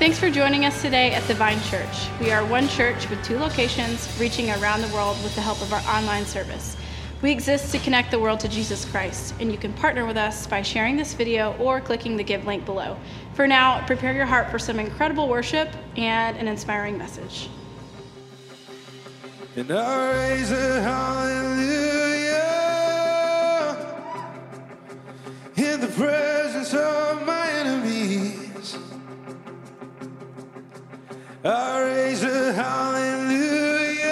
Thanks for joining us today at the Vine Church. We are one church with two locations, reaching around the world with the help of our online service. We exist to connect the world to Jesus Christ, and you can partner with us by sharing this video or clicking the Give link below. For now, prepare your heart for some incredible worship and an inspiring message. And I raise a hallelujah in the presence of my enemies. I raise a hallelujah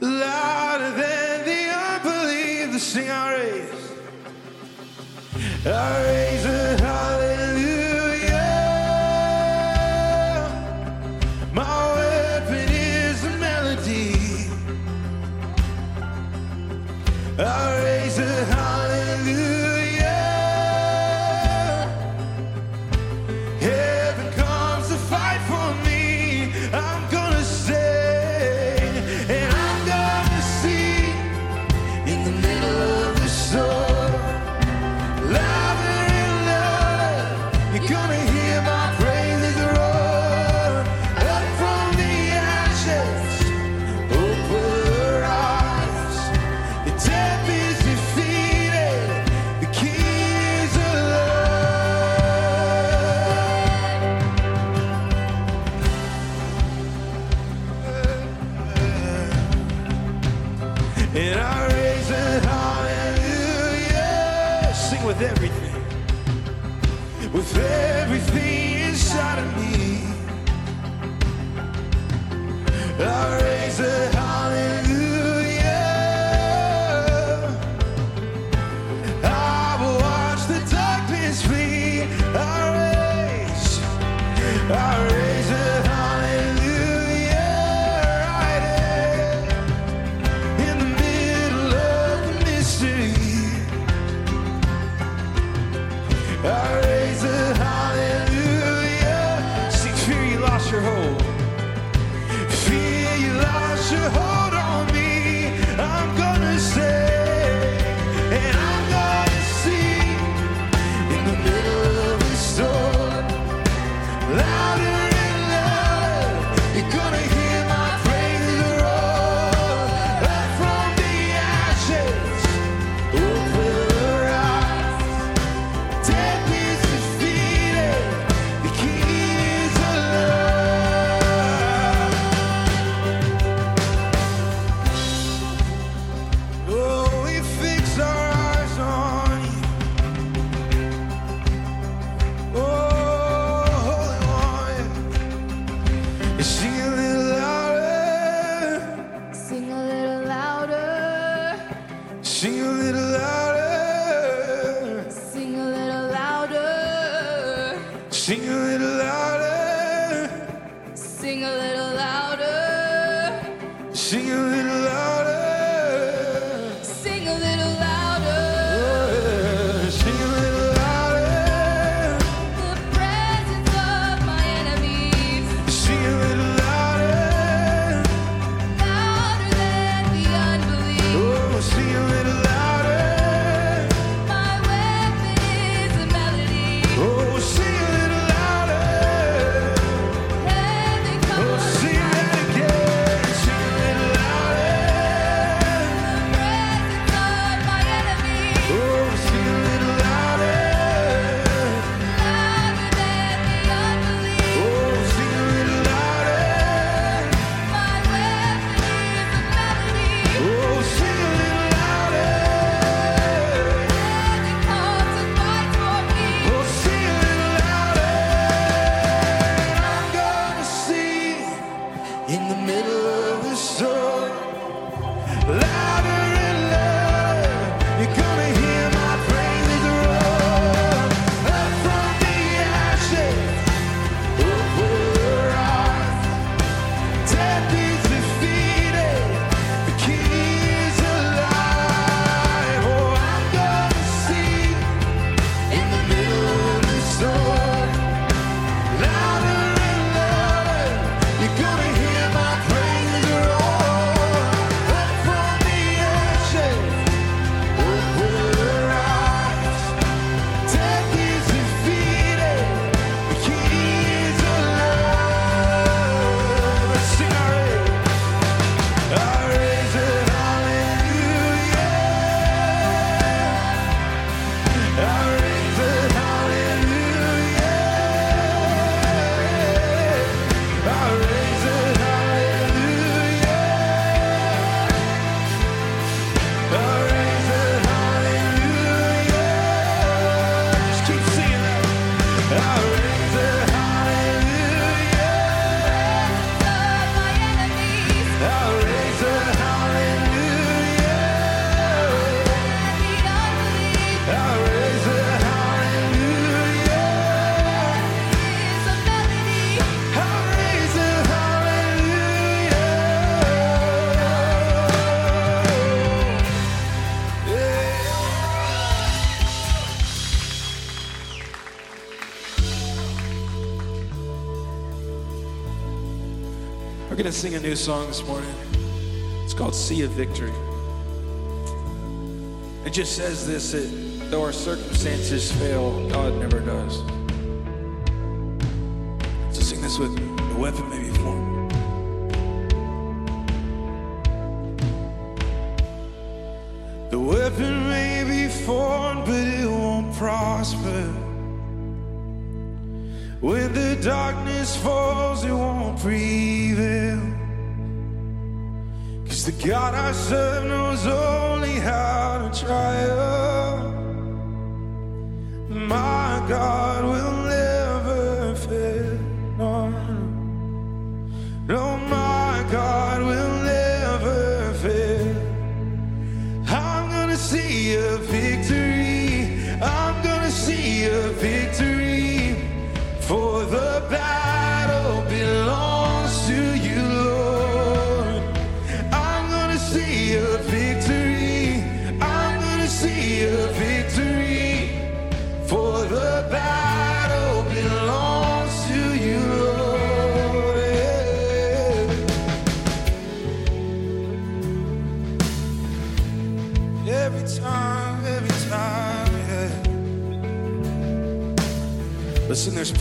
louder than the unbelief. The sing I raise. I raise a hallelujah. with everything, with everything inside of me. I raise a sing a little louder. song this morning. It's called See a Victory. It just says this that though our circumstances fail, God never does. So sing this with me. The weapon may be formed. The weapon may be formed, but it won't prosper. When the darkness falls, it won't breathe. The God I serve knows only how to triumph. My God will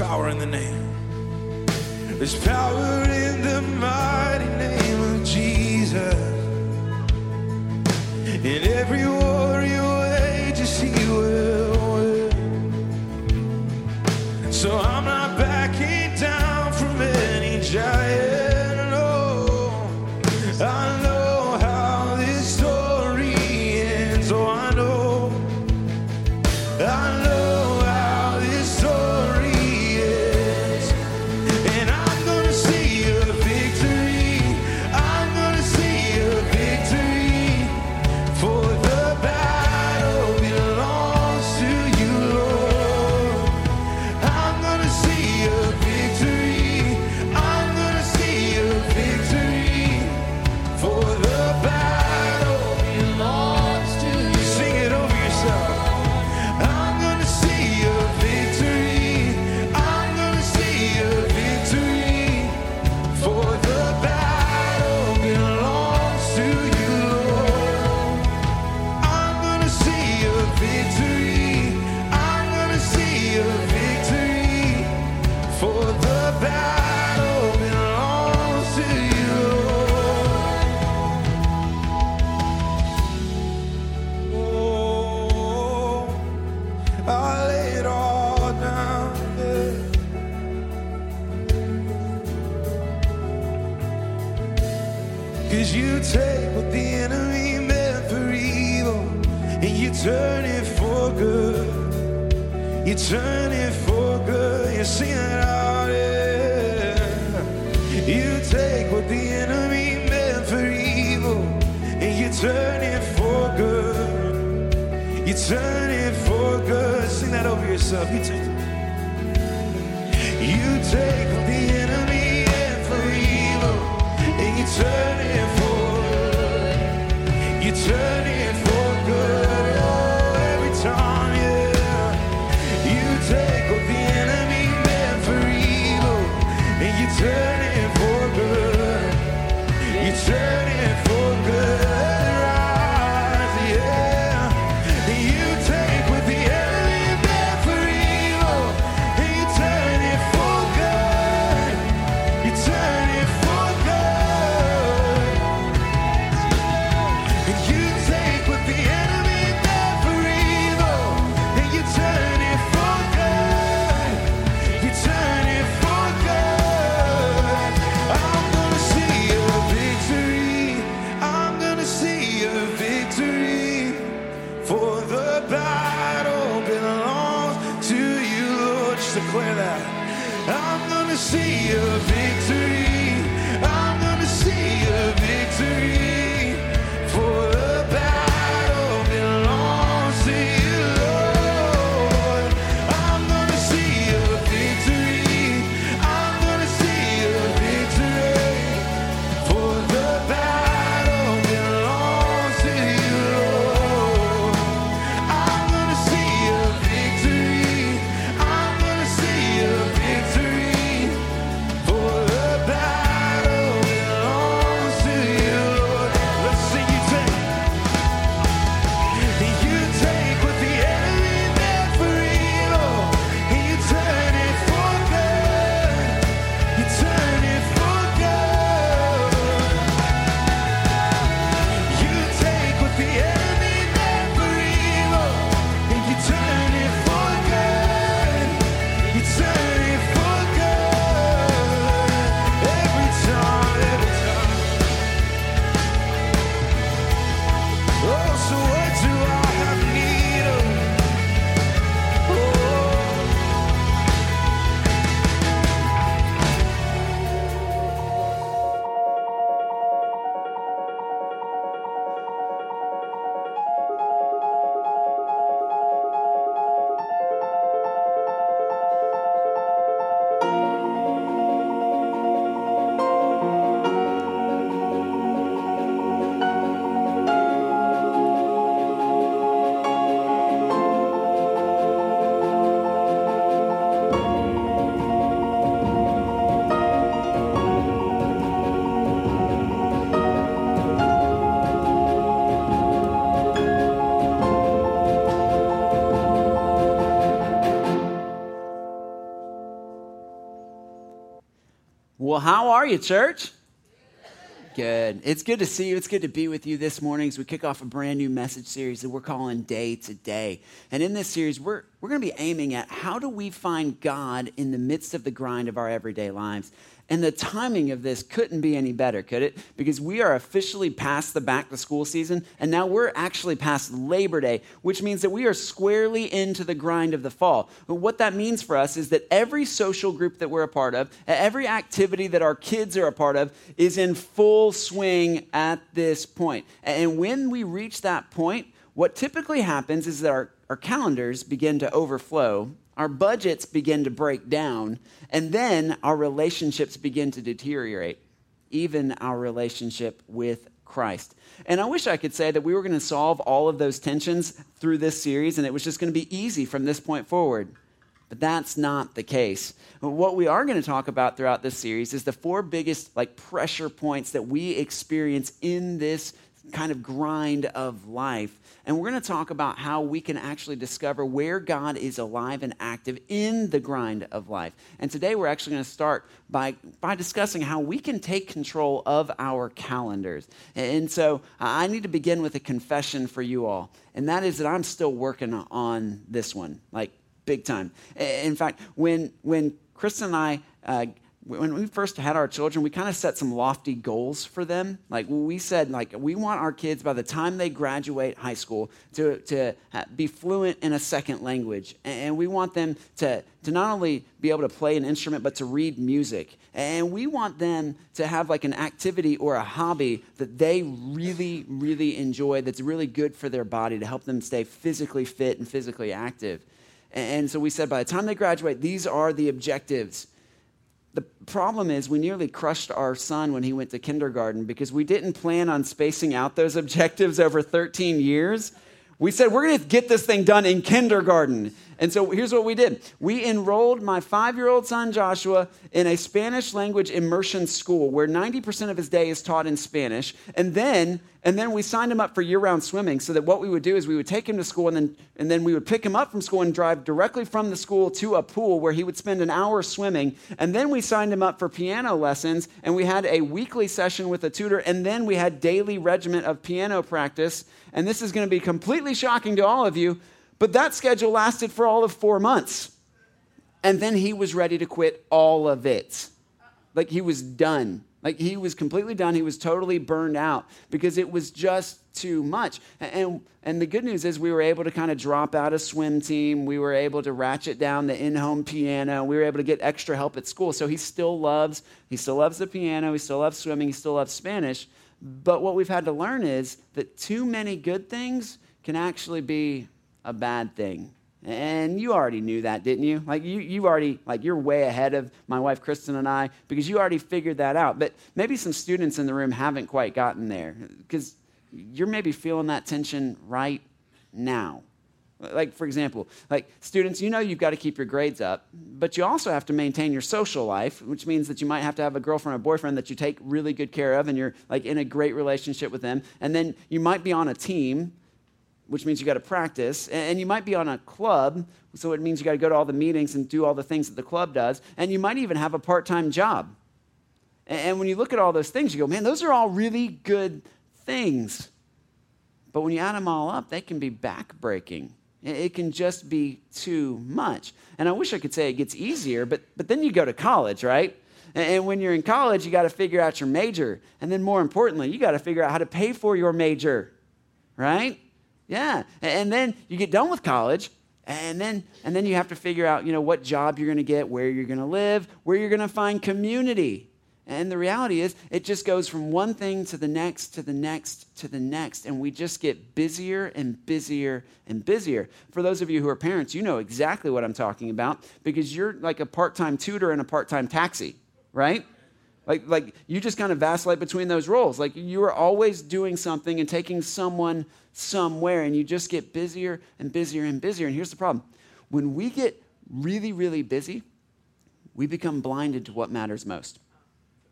power in the name. There's power in the mind. You turn it for. You turn it Well, how are you, church? Good. It's good to see you. It's good to be with you this morning as we kick off a brand new message series that we're calling Day to Day. And in this series, we're, we're going to be aiming at how do we find God in the midst of the grind of our everyday lives. And the timing of this couldn't be any better, could it? Because we are officially past the back to school season, and now we're actually past Labor Day, which means that we are squarely into the grind of the fall. But what that means for us is that every social group that we're a part of, every activity that our kids are a part of, is in full swing at this point. And when we reach that point, what typically happens is that our, our calendars begin to overflow our budgets begin to break down, and then our relationships begin to deteriorate, even our relationship with Christ. And I wish I could say that we were going to solve all of those tensions through this series and it was just going to be easy from this point forward. But that's not the case. What we are going to talk about throughout this series is the four biggest like pressure points that we experience in this kind of grind of life. And we're going to talk about how we can actually discover where God is alive and active in the grind of life. And today we're actually going to start by, by discussing how we can take control of our calendars. And so I need to begin with a confession for you all. And that is that I'm still working on this one, like big time. In fact, when, when Kristen and I uh, when we first had our children, we kind of set some lofty goals for them. Like we said, like we want our kids by the time they graduate high school to, to be fluent in a second language. And we want them to, to not only be able to play an instrument, but to read music. And we want them to have like an activity or a hobby that they really, really enjoy that's really good for their body to help them stay physically fit and physically active. And so we said by the time they graduate, these are the objectives. The problem is, we nearly crushed our son when he went to kindergarten because we didn't plan on spacing out those objectives over 13 years. We said, we're going to get this thing done in kindergarten. And so here's what we did we enrolled my five year old son Joshua in a Spanish language immersion school where 90% of his day is taught in Spanish. And then, and then we signed him up for year round swimming so that what we would do is we would take him to school and then, and then we would pick him up from school and drive directly from the school to a pool where he would spend an hour swimming. And then we signed him up for piano lessons and we had a weekly session with a tutor. And then we had daily regiment of piano practice. And this is going to be completely shocking to all of you. But that schedule lasted for all of four months. And then he was ready to quit all of it. Like he was done. Like he was completely done. He was totally burned out because it was just too much. And, and the good news is we were able to kind of drop out a swim team. We were able to ratchet down the in-home piano. We were able to get extra help at school. So he still loves, he still loves the piano. He still loves swimming. He still loves Spanish. But what we've had to learn is that too many good things can actually be a bad thing. And you already knew that, didn't you? Like you, you already, like you're way ahead of my wife Kristen and I because you already figured that out. But maybe some students in the room haven't quite gotten there because you're maybe feeling that tension right now. Like, for example, like students, you know you've got to keep your grades up, but you also have to maintain your social life, which means that you might have to have a girlfriend or boyfriend that you take really good care of and you're like in a great relationship with them. And then you might be on a team which means you got to practice. And you might be on a club, so it means you got to go to all the meetings and do all the things that the club does. And you might even have a part time job. And when you look at all those things, you go, man, those are all really good things. But when you add them all up, they can be backbreaking. It can just be too much. And I wish I could say it gets easier, but, but then you go to college, right? And when you're in college, you got to figure out your major. And then more importantly, you got to figure out how to pay for your major, right? Yeah. And then you get done with college, and then, and then you have to figure out, you know, what job you're going to get, where you're going to live, where you're going to find community. And the reality is, it just goes from one thing to the next, to the next, to the next. And we just get busier and busier and busier. For those of you who are parents, you know exactly what I'm talking about because you're like a part time tutor and a part time taxi, right? Like, like you just kind of vacillate between those roles. Like you are always doing something and taking someone somewhere, and you just get busier and busier and busier. And here's the problem when we get really, really busy, we become blinded to what matters most.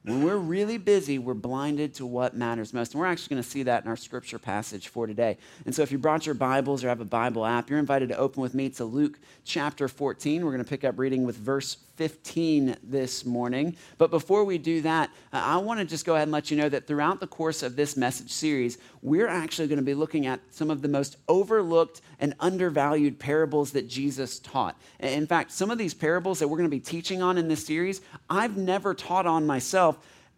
When we're really busy, we're blinded to what matters most. And we're actually going to see that in our scripture passage for today. And so if you brought your Bibles or have a Bible app, you're invited to open with me to Luke chapter 14. We're going to pick up reading with verse 15 this morning. But before we do that, I want to just go ahead and let you know that throughout the course of this message series, we're actually going to be looking at some of the most overlooked and undervalued parables that Jesus taught. In fact, some of these parables that we're going to be teaching on in this series, I've never taught on myself.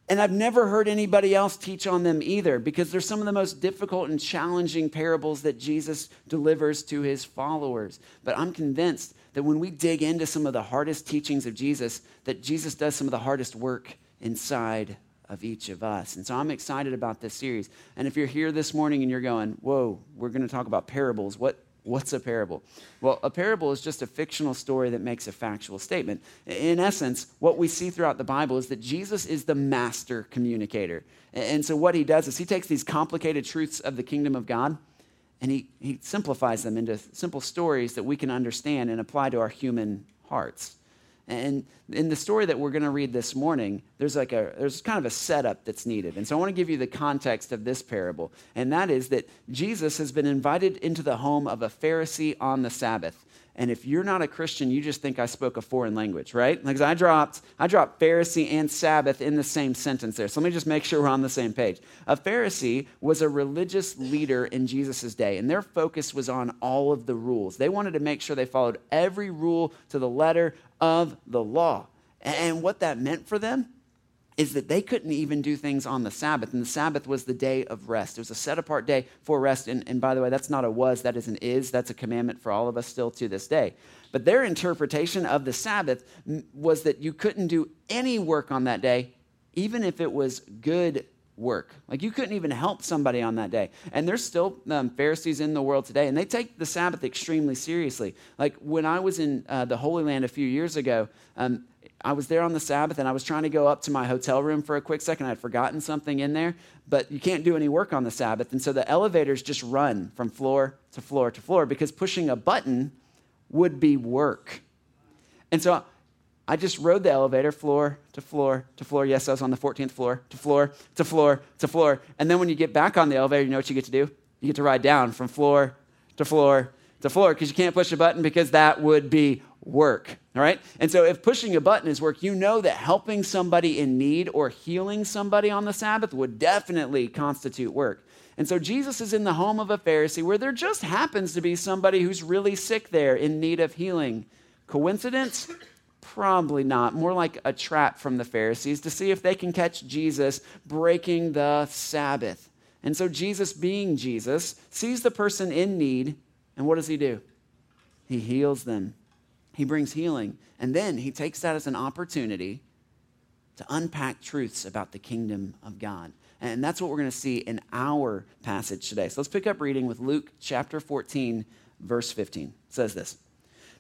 And I've never heard anybody else teach on them either because they're some of the most difficult and challenging parables that Jesus delivers to his followers. But I'm convinced that when we dig into some of the hardest teachings of Jesus, that Jesus does some of the hardest work inside of each of us. And so I'm excited about this series. And if you're here this morning and you're going, whoa, we're going to talk about parables, what, what's a parable? Well, a parable is just a fictional story that makes a factual statement. In essence, what we see throughout the Bible is that Jesus is the master communicator. And so what he does is he takes these complicated truths of the kingdom of God and he, he simplifies them into simple stories that we can understand and apply to our human hearts. And in the story that we're going to read this morning, there's like a there's kind of a setup that's needed. And so I want to give you the context of this parable. And that is that Jesus has been invited into the home of a Pharisee on the Sabbath. And if you're not a Christian, you just think I spoke a foreign language, right? Like I dropped, I dropped Pharisee and Sabbath in the same sentence there. So let me just make sure we're on the same page. A Pharisee was a religious leader in Jesus' day, and their focus was on all of the rules. They wanted to make sure they followed every rule to the letter of the law. And what that meant for them is that they couldn't even do things on the Sabbath. And the Sabbath was the day of rest. It was a set apart day for rest. And, and by the way, that's not a was, that is an is. That's a commandment for all of us still to this day. But their interpretation of the Sabbath was that you couldn't do any work on that day, even if it was good work. Like you couldn't even help somebody on that day. And there's still um, Pharisees in the world today, and they take the Sabbath extremely seriously. Like when I was in uh, the Holy Land a few years ago, um, I was there on the Sabbath and I was trying to go up to my hotel room for a quick second. I had forgotten something in there, but you can't do any work on the Sabbath. And so the elevators just run from floor to floor to floor because pushing a button would be work. And so I just rode the elevator floor to floor to floor. Yes, I was on the 14th floor to floor to floor to floor. And then when you get back on the elevator, you know what you get to do? You get to ride down from floor to floor to floor because you can't push a button because that would be work. All right? And so if pushing a button is work, you know that helping somebody in need or healing somebody on the Sabbath would definitely constitute work. And so Jesus is in the home of a Pharisee where there just happens to be somebody who's really sick there in need of healing. Coincidence? Probably not. More like a trap from the Pharisees to see if they can catch Jesus breaking the Sabbath. And so Jesus, being Jesus, sees the person in need, and what does he do? He heals them. He brings healing. And then he takes that as an opportunity to unpack truths about the kingdom of God. And that's what we're going to see in our passage today. So let's pick up reading with Luke chapter 14, verse 15. It says this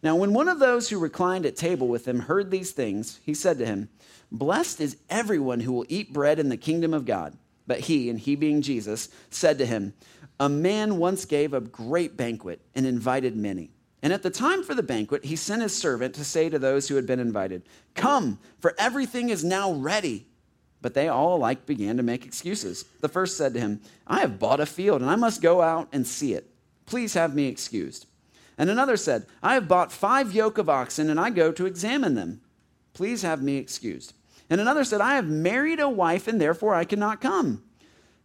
Now, when one of those who reclined at table with him heard these things, he said to him, Blessed is everyone who will eat bread in the kingdom of God. But he, and he being Jesus, said to him, A man once gave a great banquet and invited many. And at the time for the banquet, he sent his servant to say to those who had been invited, Come, for everything is now ready. But they all alike began to make excuses. The first said to him, I have bought a field, and I must go out and see it. Please have me excused. And another said, I have bought five yoke of oxen, and I go to examine them. Please have me excused. And another said, I have married a wife, and therefore I cannot come.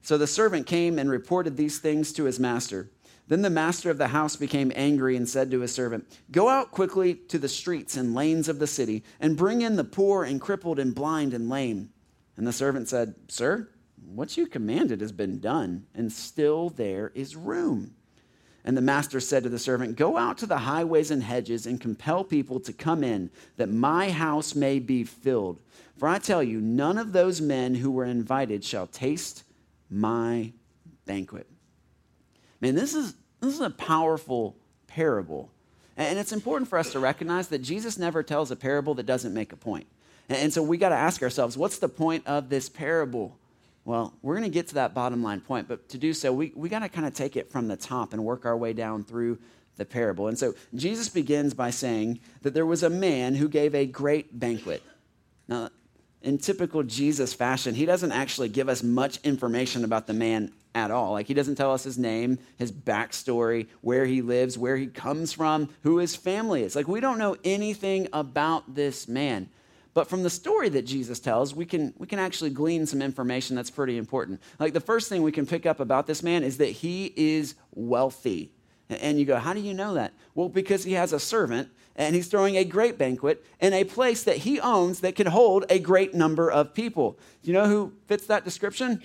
So the servant came and reported these things to his master. Then the master of the house became angry and said to his servant, Go out quickly to the streets and lanes of the city, and bring in the poor and crippled and blind and lame. And the servant said, Sir, what you commanded has been done, and still there is room. And the master said to the servant, Go out to the highways and hedges and compel people to come in, that my house may be filled. For I tell you, none of those men who were invited shall taste my banquet. Man, this is, this is a powerful parable. And it's important for us to recognize that Jesus never tells a parable that doesn't make a point. And so we got to ask ourselves, what's the point of this parable? Well, we're going to get to that bottom line point, but to do so, we, we got to kind of take it from the top and work our way down through the parable. And so Jesus begins by saying that there was a man who gave a great banquet. Now, in typical Jesus fashion, he doesn't actually give us much information about the man at all. Like, he doesn't tell us his name, his backstory, where he lives, where he comes from, who his family is. Like, we don't know anything about this man. But from the story that Jesus tells, we can, we can actually glean some information that's pretty important. Like, the first thing we can pick up about this man is that he is wealthy. And you go, how do you know that? Well, because he has a servant and he's throwing a great banquet in a place that he owns that can hold a great number of people. You know who fits that description?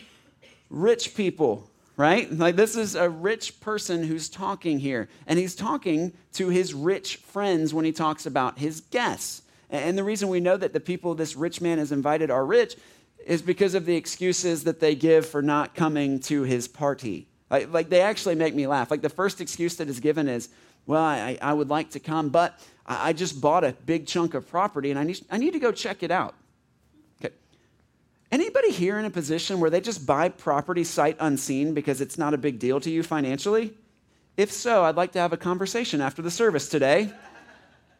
Rich people, right? Like this is a rich person who's talking here. And he's talking to his rich friends when he talks about his guests. And the reason we know that the people this rich man has invited are rich is because of the excuses that they give for not coming to his party. Like, like they actually make me laugh. Like the first excuse that is given is, well, I, I would like to come, but I, I just bought a big chunk of property and I need, I need to go check it out. Okay. Anybody here in a position where they just buy property sight unseen because it's not a big deal to you financially? If so, I'd like to have a conversation after the service today.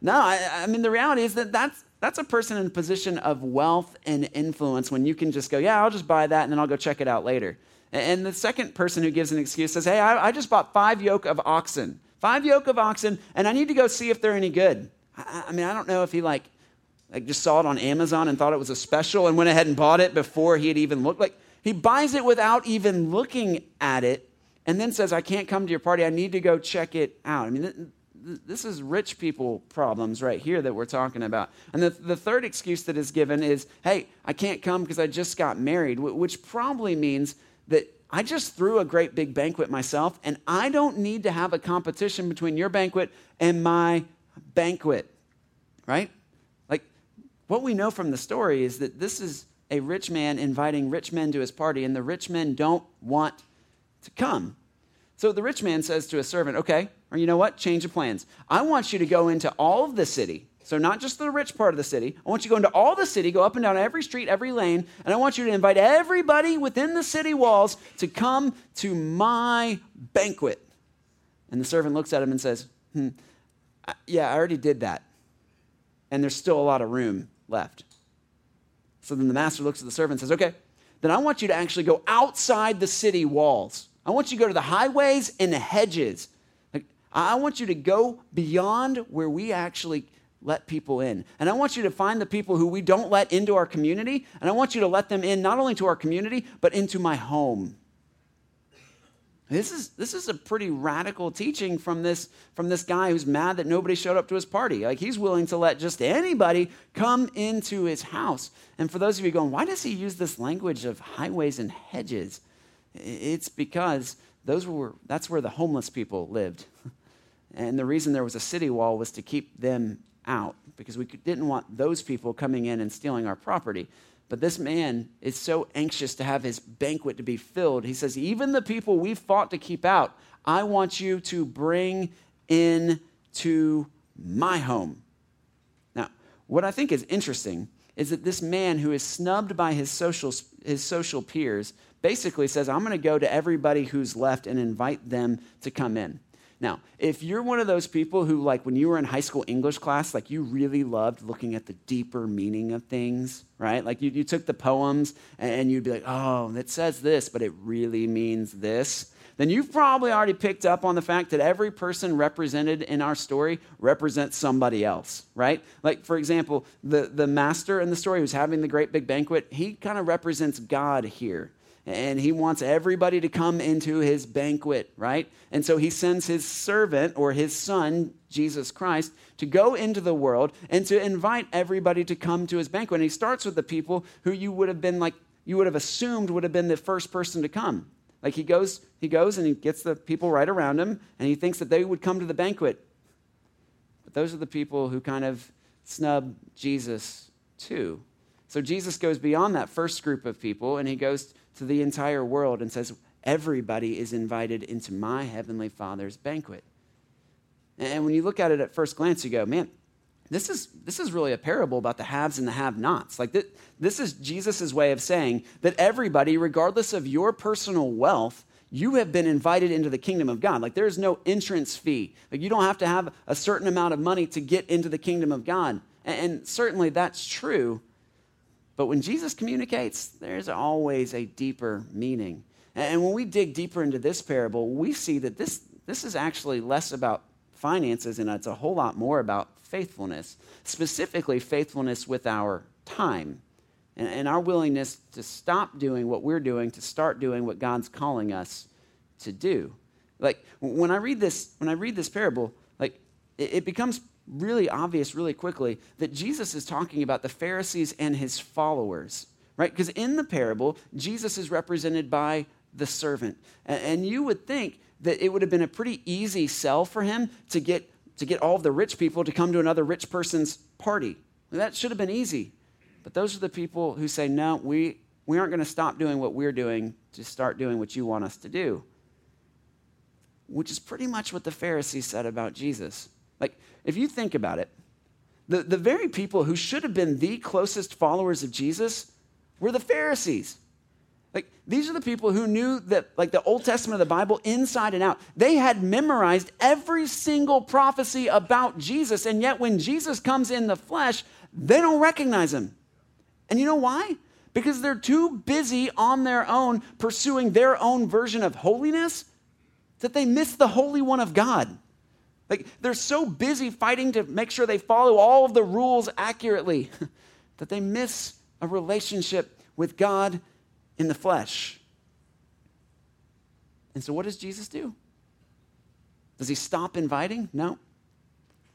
No, I, I mean, the reality is that that's, that's a person in a position of wealth and influence when you can just go, yeah, I'll just buy that and then I'll go check it out later. And the second person who gives an excuse says, hey, I, I just bought five yoke of oxen, five yoke of oxen, and I need to go see if they're any good. I, I mean, I don't know if he like, like just saw it on Amazon and thought it was a special and went ahead and bought it before he had even looked. Like he buys it without even looking at it and then says, I can't come to your party. I need to go check it out. I mean, th- th- this is rich people problems right here that we're talking about. And the, the third excuse that is given is, hey, I can't come because I just got married, wh- which probably means that I just threw a great big banquet myself, and I don't need to have a competition between your banquet and my banquet, right? Like, what we know from the story is that this is a rich man inviting rich men to his party, and the rich men don't want to come. So the rich man says to his servant, Okay, or you know what? Change of plans. I want you to go into all of the city. So, not just the rich part of the city. I want you to go into all the city, go up and down every street, every lane, and I want you to invite everybody within the city walls to come to my banquet. And the servant looks at him and says, hmm, Yeah, I already did that. And there's still a lot of room left. So then the master looks at the servant and says, Okay, then I want you to actually go outside the city walls. I want you to go to the highways and the hedges. Like, I want you to go beyond where we actually let people in. And I want you to find the people who we don't let into our community, and I want you to let them in not only to our community, but into my home. This is, this is a pretty radical teaching from this, from this guy who's mad that nobody showed up to his party. Like he's willing to let just anybody come into his house. And for those of you going, why does he use this language of highways and hedges? It's because those were, that's where the homeless people lived. And the reason there was a city wall was to keep them out because we didn't want those people coming in and stealing our property. But this man is so anxious to have his banquet to be filled. He says, Even the people we fought to keep out, I want you to bring in to my home. Now, what I think is interesting is that this man who is snubbed by his social, his social peers basically says, I'm going to go to everybody who's left and invite them to come in. Now, if you're one of those people who, like, when you were in high school English class, like, you really loved looking at the deeper meaning of things, right? Like, you, you took the poems and you'd be like, oh, it says this, but it really means this. Then you've probably already picked up on the fact that every person represented in our story represents somebody else, right? Like, for example, the, the master in the story who's having the great big banquet, he kind of represents God here. And he wants everybody to come into his banquet, right? And so he sends his servant or his son, Jesus Christ, to go into the world and to invite everybody to come to his banquet. And he starts with the people who you would have been like, you would have assumed would have been the first person to come. Like he goes, he goes and he gets the people right around him, and he thinks that they would come to the banquet. But those are the people who kind of snub Jesus too. So Jesus goes beyond that first group of people and he goes to the entire world and says, Everybody is invited into my heavenly Father's banquet. And when you look at it at first glance, you go, man, this is, this is really a parable about the haves and the have nots. Like, this, this is Jesus' way of saying that everybody, regardless of your personal wealth, you have been invited into the kingdom of God. Like, there is no entrance fee. Like, you don't have to have a certain amount of money to get into the kingdom of God. And, and certainly that's true. But when Jesus communicates, there's always a deeper meaning. And when we dig deeper into this parable, we see that this, this is actually less about finances and it's a whole lot more about faithfulness, specifically faithfulness with our time and, and our willingness to stop doing what we're doing to start doing what God's calling us to do. Like when I read this, when I read this parable, like it, it becomes really obvious really quickly that Jesus is talking about the Pharisees and his followers, right? Because in the parable, Jesus is represented by the servant. And, you would think that it would have been a pretty easy sell for him to get, to get all of the rich people to come to another rich person's party. That should have been easy. But those are the people who say, no, we, we aren't going to stop doing what we're doing to start doing what you want us to do. Which is pretty much what the Pharisees said about Jesus. Like, if you think about it, the, the very people who should have been the closest followers of Jesus were the Pharisees. Like, these are the people who knew that, like, the Old Testament of the Bible inside and out. They had memorized every single prophecy about Jesus, and yet when Jesus comes in the flesh, they don't recognize him. And you know why? Because they're too busy on their own pursuing their own version of holiness that they miss the Holy One of God. Like they're so busy fighting to make sure they follow all of the rules accurately that they miss a relationship with God in the flesh. And so, what does Jesus do? Does he stop inviting? No.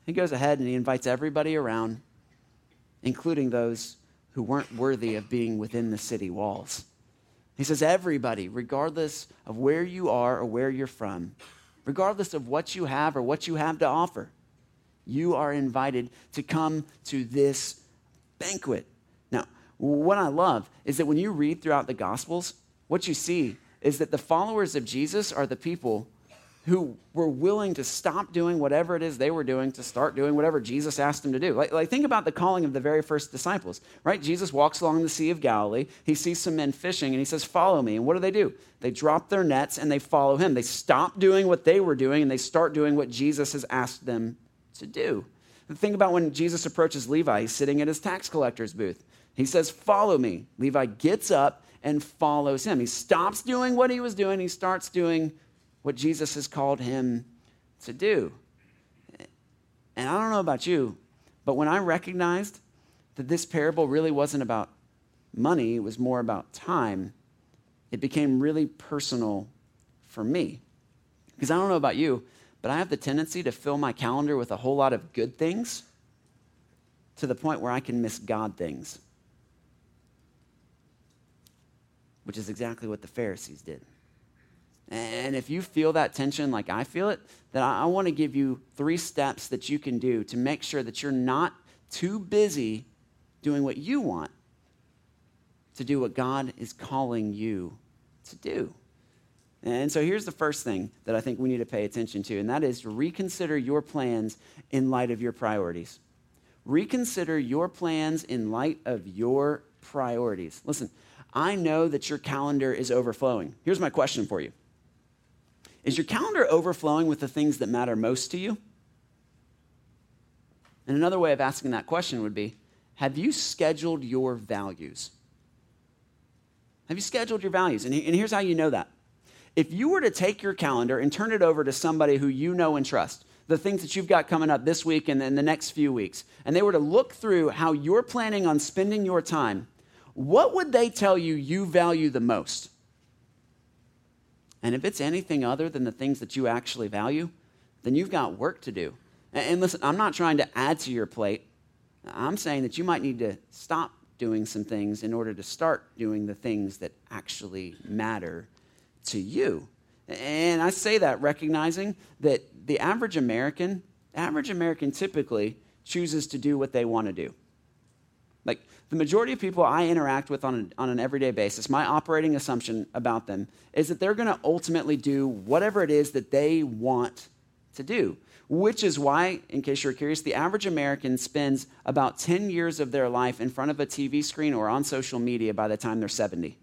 He goes ahead and he invites everybody around, including those who weren't worthy of being within the city walls. He says, Everybody, regardless of where you are or where you're from, regardless of what you have or what you have to offer, you are invited to come to this banquet. Now, what I love is that when you read throughout the Gospels, what you see is that the followers of Jesus are the people who were willing to stop doing whatever it is they were doing to start doing whatever Jesus asked them to do. Like, like, think about the calling of the very first disciples, right? Jesus walks along the Sea of Galilee. He sees some men fishing and he says, Follow me. And what do they do? They drop their nets and they follow him. They stop doing what they were doing and they start doing what Jesus has asked them to do. Think about when Jesus approaches Levi, he's sitting at his tax collector's booth. He says, Follow me. Levi gets up and follows him. He stops doing what he was doing, he starts doing what Jesus has called him to do. And I don't know about you, but when I recognized that this parable really wasn't about money, it was more about time, it became really personal for me. Because I don't know about you, but I have the tendency to fill my calendar with a whole lot of good things to the point where I can miss God things, which is exactly what the Pharisees did. And if you feel that tension like I feel it, then I, want to give you three steps that you can do to make sure that you're not too busy doing what you want to do what God is calling you to do. And so here's the first thing that I think we need to pay attention to, and that is to reconsider your plans in light of your priorities. Reconsider your plans in light of your priorities. Listen, I know that your calendar is overflowing. Here's my question for you Is your calendar overflowing with the things that matter most to you? And another way of asking that question would be Have you scheduled your values? Have you scheduled your values? And, here's how you know that. If you were to take your calendar and turn it over to somebody who you know and trust, the things that you've got coming up this week and in the next few weeks, and they were to look through how you're planning on spending your time, what would they tell you you value the most? And if it's anything other than the things that you actually value, then you've got work to do. And, listen, I'm not trying to add to your plate. I'm saying that you might need to stop doing some things in order to start doing the things that actually matter to you. And I say that recognizing that the average American, average American typically chooses to do what they want to do. Like the majority of people I interact with on an, on an everyday basis, my operating assumption about them is that they're going to ultimately do whatever it is that they want to do. Which is why, in case you're curious, the average American spends about 10 years of their life in front of a TV screen or on social media by the time they're 70.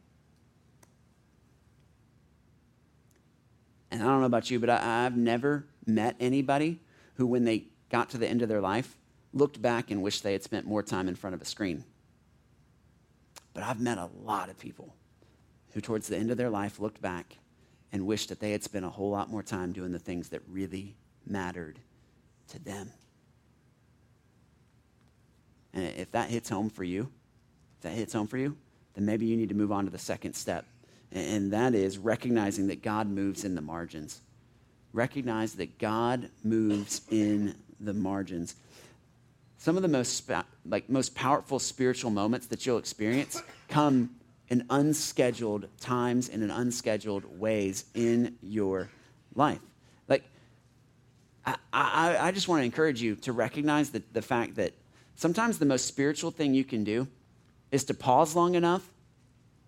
And I don't know about you, but I, I've never met anybody who, when they got to the end of their life, looked back and wished they had spent more time in front of a screen. But I've met a lot of people who, towards the end of their life, looked back and wished that they had spent a whole lot more time doing the things that really mattered to them. And if that hits home for you, if that hits home for you, then maybe you need to move on to the second step. And that is recognizing that God moves in the margins. Recognize that God moves in the margins. Some of the most like most powerful spiritual moments that you'll experience come in unscheduled times and in unscheduled ways in your life. Like I, I, I just want to encourage you to recognize the, the fact that sometimes the most spiritual thing you can do is to pause long enough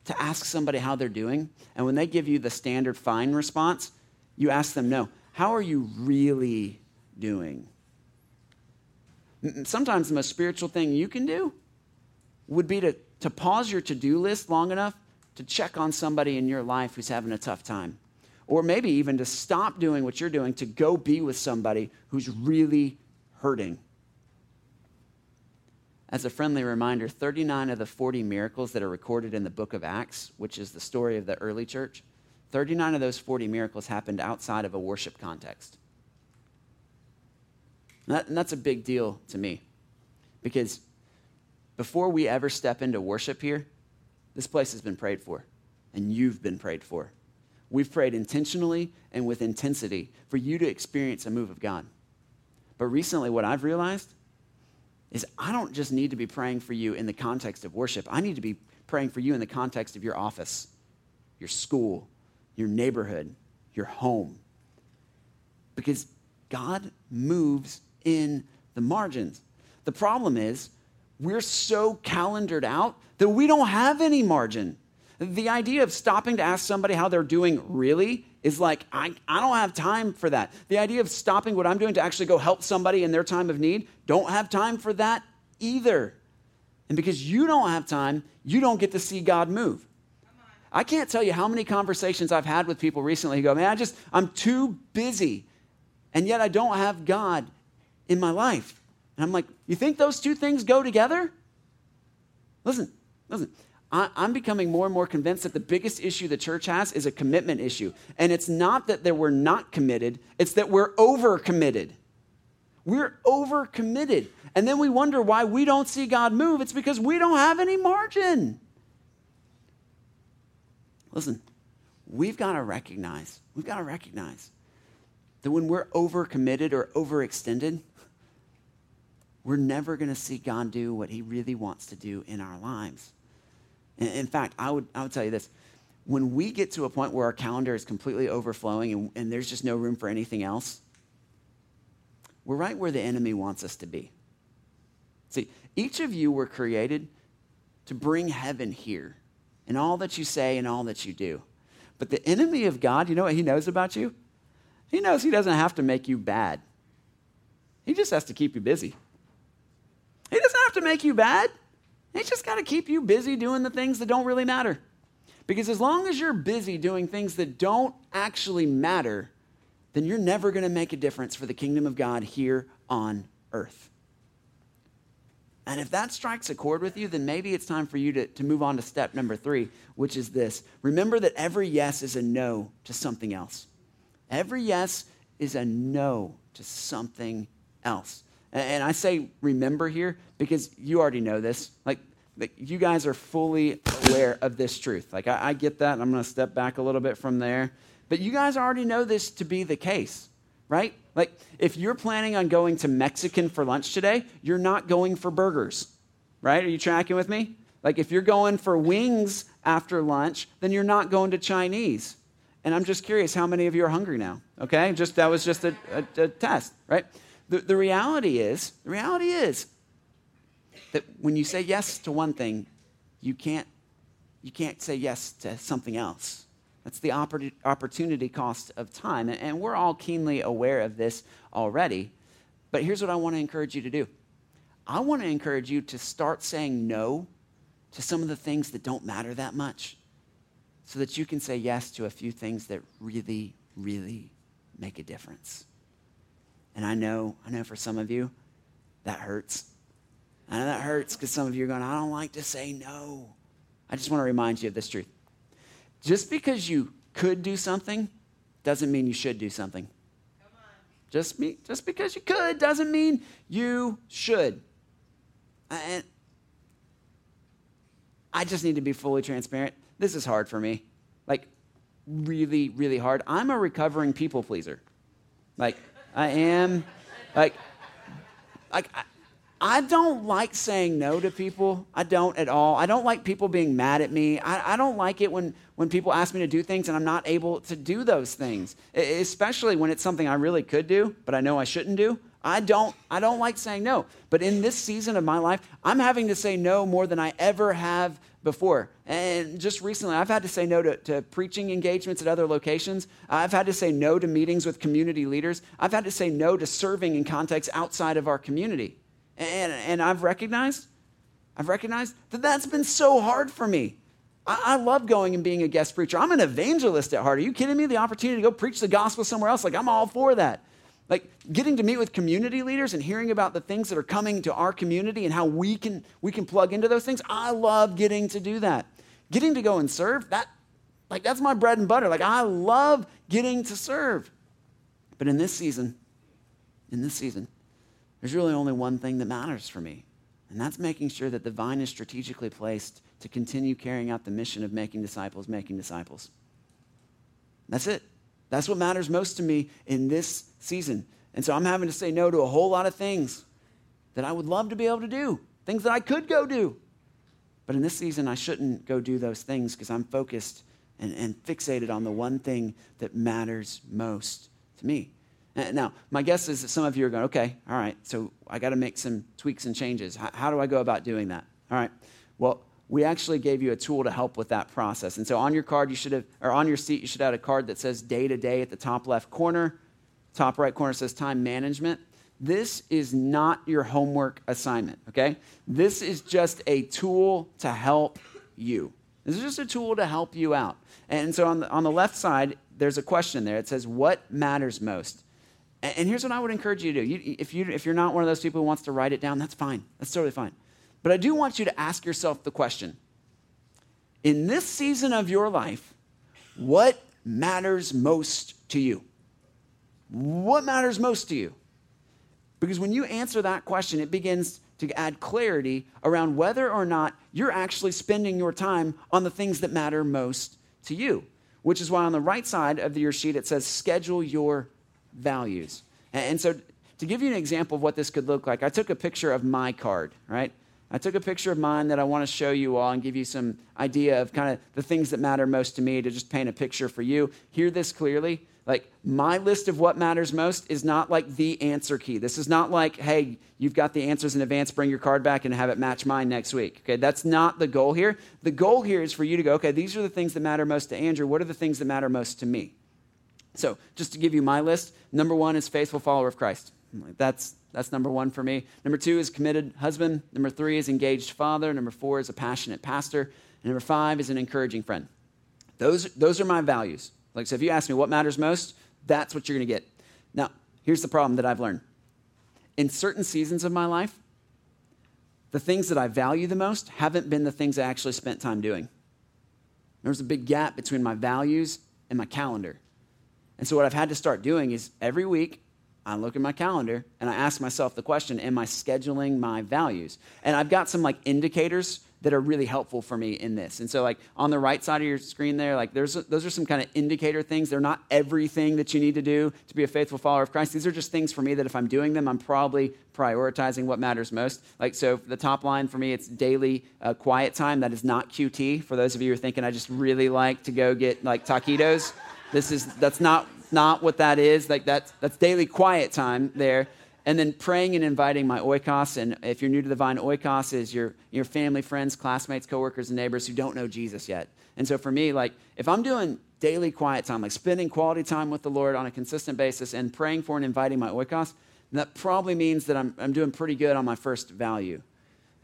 to ask somebody how they're doing. And when they give you the standard fine response, you ask them, no, how are you really doing? Sometimes the most spiritual thing you can do would be to, to pause your to do list long enough to check on somebody in your life who's having a tough time. Or maybe even to stop doing what you're doing to go be with somebody who's really hurting. As a friendly reminder, 39 of the 40 miracles that are recorded in the book of Acts, which is the story of the early church, 39 of those 40 miracles happened outside of a worship context. And, that, and that's a big deal to me because before we ever step into worship here, this place has been prayed for, and you've been prayed for. We've prayed intentionally and with intensity for you to experience a move of God. But recently, what I've realized is I don't just need to be praying for you in the context of worship. I need to be praying for you in the context of your office, your school, your neighborhood, your home. Because God moves in the margins. The problem is we're so calendared out that we don't have any margin. The idea of stopping to ask somebody how they're doing really is like, I, I don't have time for that. The idea of stopping what I'm doing to actually go help somebody in their time of need, don't have time for that either. And because you don't have time, you don't get to see God move. I can't tell you how many conversations I've had with people recently who go, man, I just, I'm too busy. And yet I don't have God in my life. And I'm like, you think those two things go together? Listen, listen. I, I'm becoming more and more convinced that the biggest issue the church has is a commitment issue. And it's not that, that we're not committed, it's that we're overcommitted. We're overcommitted. And then we wonder why we don't see God move. It's because we don't have any margin. Listen, we've got to recognize, we've got to recognize that when we're overcommitted or overextended, we're never going to see God do what he really wants to do in our lives. In, fact, I would, I would tell you this. When we get to a point where our calendar is completely overflowing and, and there's just no room for anything else, we're right where the enemy wants us to be. See, each of you were created to bring heaven here in all that you say and all that you do. But the enemy of God, you know what he knows about you? He knows he doesn't have to make you bad. He just has to keep you busy. To make you bad. He's just got to keep you busy doing the things that don't really matter. Because as long as you're busy doing things that don't actually matter, then you're never going to make a difference for the kingdom of God here on earth. And if that strikes a chord with you, then maybe it's time for you to, to move on to step number three, which is this. Remember that every yes is a no to something else. Every yes is a no to something else. And, I say remember here because you already know this. Like, like you guys are fully aware of this truth. Like, I, I get that. I'm going to step back a little bit from there But you guys already know this to be the case, right? Like, if you're planning on going to Mexican for lunch today, you're not going for burgers, right? Are you tracking with me? Like, if you're going for wings after lunch, then you're not going to Chinese. And I'm just curious how many of you are hungry now, okay? Just That was just a, a, a test, right? The, the reality is, the reality is that when you say yes to one thing, you can't, you can't say yes to something else. That's the oppor- opportunity cost of time. And, and we're all keenly aware of this already. But here's what I want to encourage you to do I want to encourage you to start saying no to some of the things that don't matter that much so that you can say yes to a few things that really, really make a difference. And I know, I know for some of you, that hurts. I know that hurts because some of you are going, I don't like to say no. I just want to remind you of this truth. Just because you could do something doesn't mean you should do something. Just, me, just because you could doesn't mean you should. And I just need to be fully transparent. This is hard for me. Like, really, really hard. I'm a recovering people pleaser. Like, I am. Like, like I, I don't like saying no to people. I don't at all. I don't like people being mad at me. I, I don't like it when, when people ask me to do things and I'm not able to do those things, especially when it's something I really could do, but I know I shouldn't do. I don't, I don't like saying no. But in this season of my life, I'm having to say no more than I ever have before. And just recently, I've had to say no to, to preaching engagements at other locations. I've had to say no to meetings with community leaders. I've had to say no to serving in contexts outside of our community. And, and I've recognized, I've recognized that that's been so hard for me. I, I love going and being a guest preacher. I'm an evangelist at heart. Are you kidding me? The opportunity to go preach the gospel somewhere else, like I'm all for that. Like getting to meet with community leaders and hearing about the things that are coming to our community and how we can we can plug into those things. I love getting to do that. Getting to go and serve, that like that's my bread and butter. Like I love getting to serve. But in this season, in this season, there's really only one thing that matters for me, and that's making sure that the vine is strategically placed to continue carrying out the mission of making disciples, making disciples. That's it. That's what matters most to me in this season. And so I'm having to say no to a whole lot of things that I would love to be able to do, things that I could go do. But in this season, I shouldn't go do those things because I'm focused and, and fixated on the one thing that matters most to me. Now, my guess is that some of you are going, okay, all right, so I got to make some tweaks and changes. How, how do I go about doing that? All right, well, we actually gave you a tool to help with that process. And so on your card, you should have, or on your seat, you should have a card that says day to day at the top left corner. Top right corner says time management. This is not your homework assignment, okay? This is just a tool to help you. This is just a tool to help you out. And so on the, on the left side, there's a question there. It says, What matters most? And, and here's what I would encourage you to do. You, if, you, if you're not one of those people who wants to write it down, that's fine. That's totally fine. But I do want you to ask yourself the question In this season of your life, what matters most to you? What matters most to you? Because when you answer that question, it begins to add clarity around whether or not you're actually spending your time on the things that matter most to you. Which is why on the right side of your sheet it says schedule your values. And so to give you an example of what this could look like, I took a picture of my card, right? I took a picture of mine that I want to show you all and give you some idea of kind of the things that matter most to me to just paint a picture for you. Hear this clearly. Like, my list of what matters most is not like the answer key. This is not like, hey, you've got the answers in advance, bring your card back and have it match mine next week. Okay, that's not the goal here. The goal here is for you to go, okay, these are the things that matter most to Andrew. What are the things that matter most to me? So, just to give you my list, number one is faithful follower of Christ. Like, That's, that's number one for me. Number two is committed husband. Number three is engaged father. Number four is a passionate pastor. And number five is an encouraging friend. Those, those are my values. Like, so if you ask me what matters most, that's what you're going to get. Now, here's the problem that I've learned. In certain seasons of my life, the things that I value the most haven't been the things I actually spent time doing. There's a big gap between my values and my calendar. And so, what I've had to start doing is every week, I look at my calendar and I ask myself the question Am I scheduling my values? And I've got some like indicators that are really helpful for me in this. And so, like on the right side of your screen there, like there's those are some kind of indicator things. They're not everything that you need to do to be a faithful follower of Christ. These are just things for me that if I'm doing them, I'm probably prioritizing what matters most. Like so, the top line for me, it's daily uh, quiet time. That is not QT. For those of you who are thinking, I just really like to go get like taquitos. This is that's not not what that is. Like that's that's daily quiet time there. And then praying and inviting my oikos. And if you're new to the vine, oikos is your, your family, friends, classmates, coworkers, and neighbors who don't know Jesus yet. And so for me, like if I'm doing daily quiet time, like spending quality time with the Lord on a consistent basis and praying for and inviting my oikos, that probably means that I'm, I'm doing pretty good on my first value.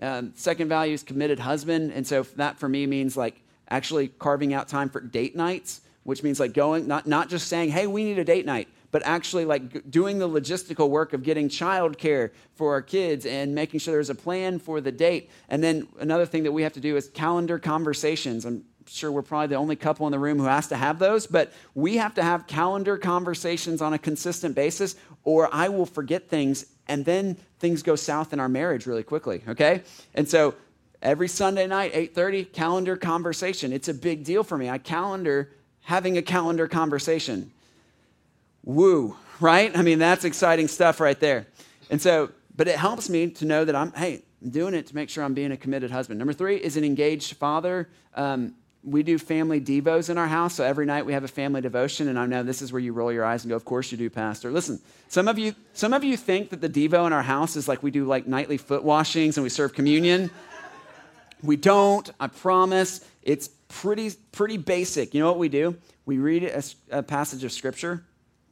Um, second value is committed husband. And so that for me means like actually carving out time for date nights, which means like going, not, not just saying, hey, we need a date night, but actually like doing the logistical work of getting childcare for our kids and making sure there's a plan for the date. And then another thing that we have to do is calendar conversations. I'm sure we're probably the only couple in the room who has to have those, but we have to have calendar conversations on a consistent basis, or I will forget things and then things go south in our marriage really quickly, okay? And so every Sunday night, 8:30, calendar conversation. It's a big deal for me. I calendar having a calendar conversation. Woo, right? I mean, that's exciting stuff right there. And so, but it helps me to know that I'm, hey, I'm doing it to make sure I'm being a committed husband. Number three is an engaged father. Um, we do family devos in our house. So every night we have a family devotion, and I know this is where you roll your eyes and go, "Of course you do, Pastor." Listen, some of you, some of you think that the devo in our house is like we do like nightly foot washings and we serve communion. We don't, I promise. It's pretty, pretty basic. You know what we do? We read a, a passage of scripture,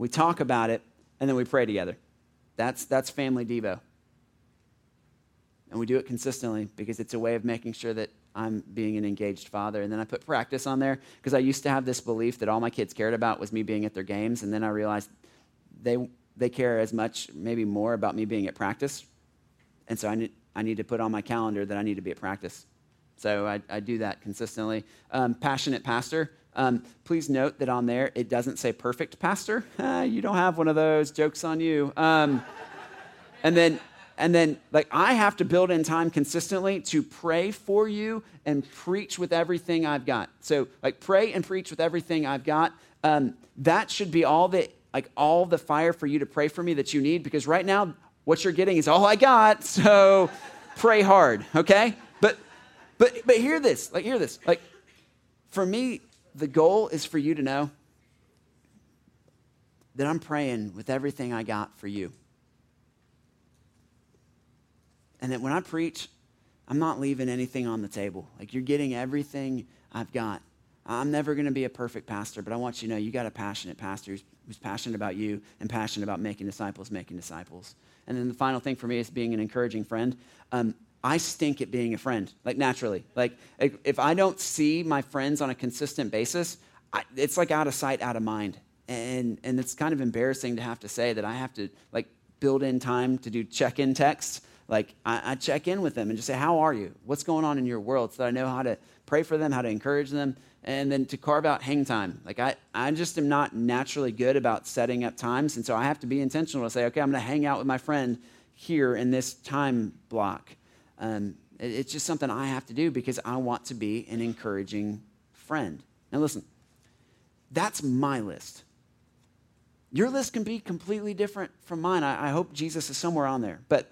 we talk about it, and then we pray together. That's, that's family Devo. And we do it consistently because it's a way of making sure that I'm being an engaged father. And then I put practice on there because I used to have this belief that all my kids cared about was me being at their games. And then I realized they, they care as much, maybe more, about me being at practice. And so I need, I need to put on my calendar that I need to be at practice. So I, I do that consistently. Um, passionate pastor. Um, please note that on there it doesn't say perfect pastor. Ah, you don't have one of those. Jokes on you. Um, and then and then like I have to build in time consistently to pray for you and preach with everything I've got. So like pray and preach with everything I've got. Um, that should be all the like all the fire for you to pray for me that you need because right now what you're getting is all I got. So pray hard, okay? But but but hear this, like hear this. Like for me, the goal is for you to know that I'm praying with everything I got for you. And that when I preach, I'm not leaving anything on the table. Like you're getting everything I've got. I'm never going to be a perfect pastor, but I want you to know you got a passionate pastor who's, who's passionate about you and passionate about making disciples, making disciples. And then the final thing for me is being an encouraging friend. Um, I stink at being a friend, like naturally. Like if I don't see my friends on a consistent basis, I, it's like out of sight, out of mind. And, and it's kind of embarrassing to have to say that I have to like build in time to do check-in texts. Like I, I, check in with them and just say how are you? What's going on in your world? So that i know how to pray for them how to encourage them. And then to carve out hang time. Like i, I just am not naturally good about setting up times. And so i have to be intentional to say okay i'm going to hang out with my friend here in this time block um, it, it's just something i have to do because i want to be an encouraging friend now listen that's my list your list can be completely different from mine i, I hope jesus is somewhere on there but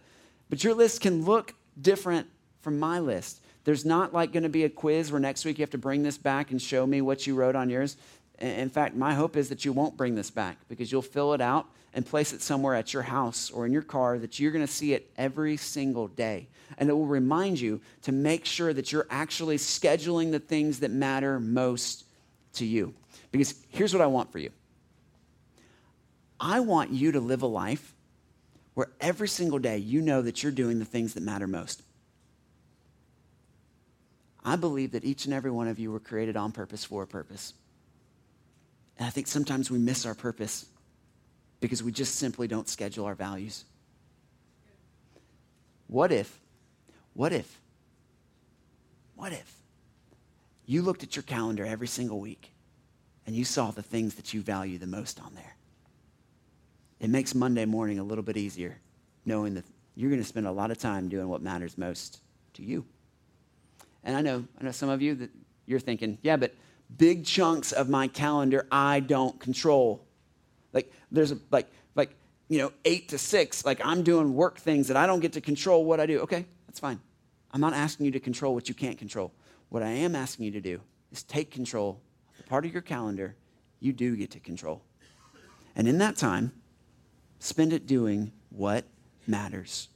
but your list can look different from my list. There's not like going to be a quiz where next week you have to bring this back and show me what you wrote on yours. In fact, my hope is that you won't bring this back because you'll fill it out and place it somewhere at your house or in your car that you're going to see it every single day. And it will remind you to make sure that you're actually scheduling the things that matter most to you. Because here's what I want for you I want you to live a life where every single day you know that you're doing the things that matter most. I believe that each and every one of you were created on purpose for a purpose. And I think sometimes we miss our purpose because we just simply don't schedule our values. What if, what if, what if you looked at your calendar every single week and you saw the things that you value the most on there? it makes Monday morning a little bit easier knowing that you're going to spend a lot of time doing what matters most to you. And I know, I know some of you that you're thinking, yeah, but big chunks of my calendar I don't control. Like there's a like like you know eight to six. Like I'm doing work things that I don't get to control what I do. Okay, that's fine. I'm not asking you to control what you can't control. What I am asking you to do is take control of the part of your calendar you do get to control. And in that time, spend it doing what matters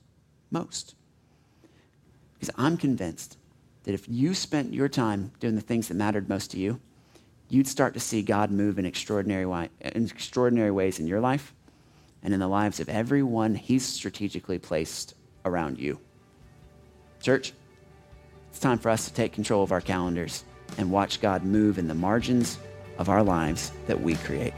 most. Because I'm convinced that if you spent your time doing the things that mattered most to you, you'd start to see God move in extraordinary, wi- in extraordinary ways in your life and in the lives of everyone He's strategically placed around you. Church, it's time for us to take control of our calendars and watch God move in the margins of our lives that we create.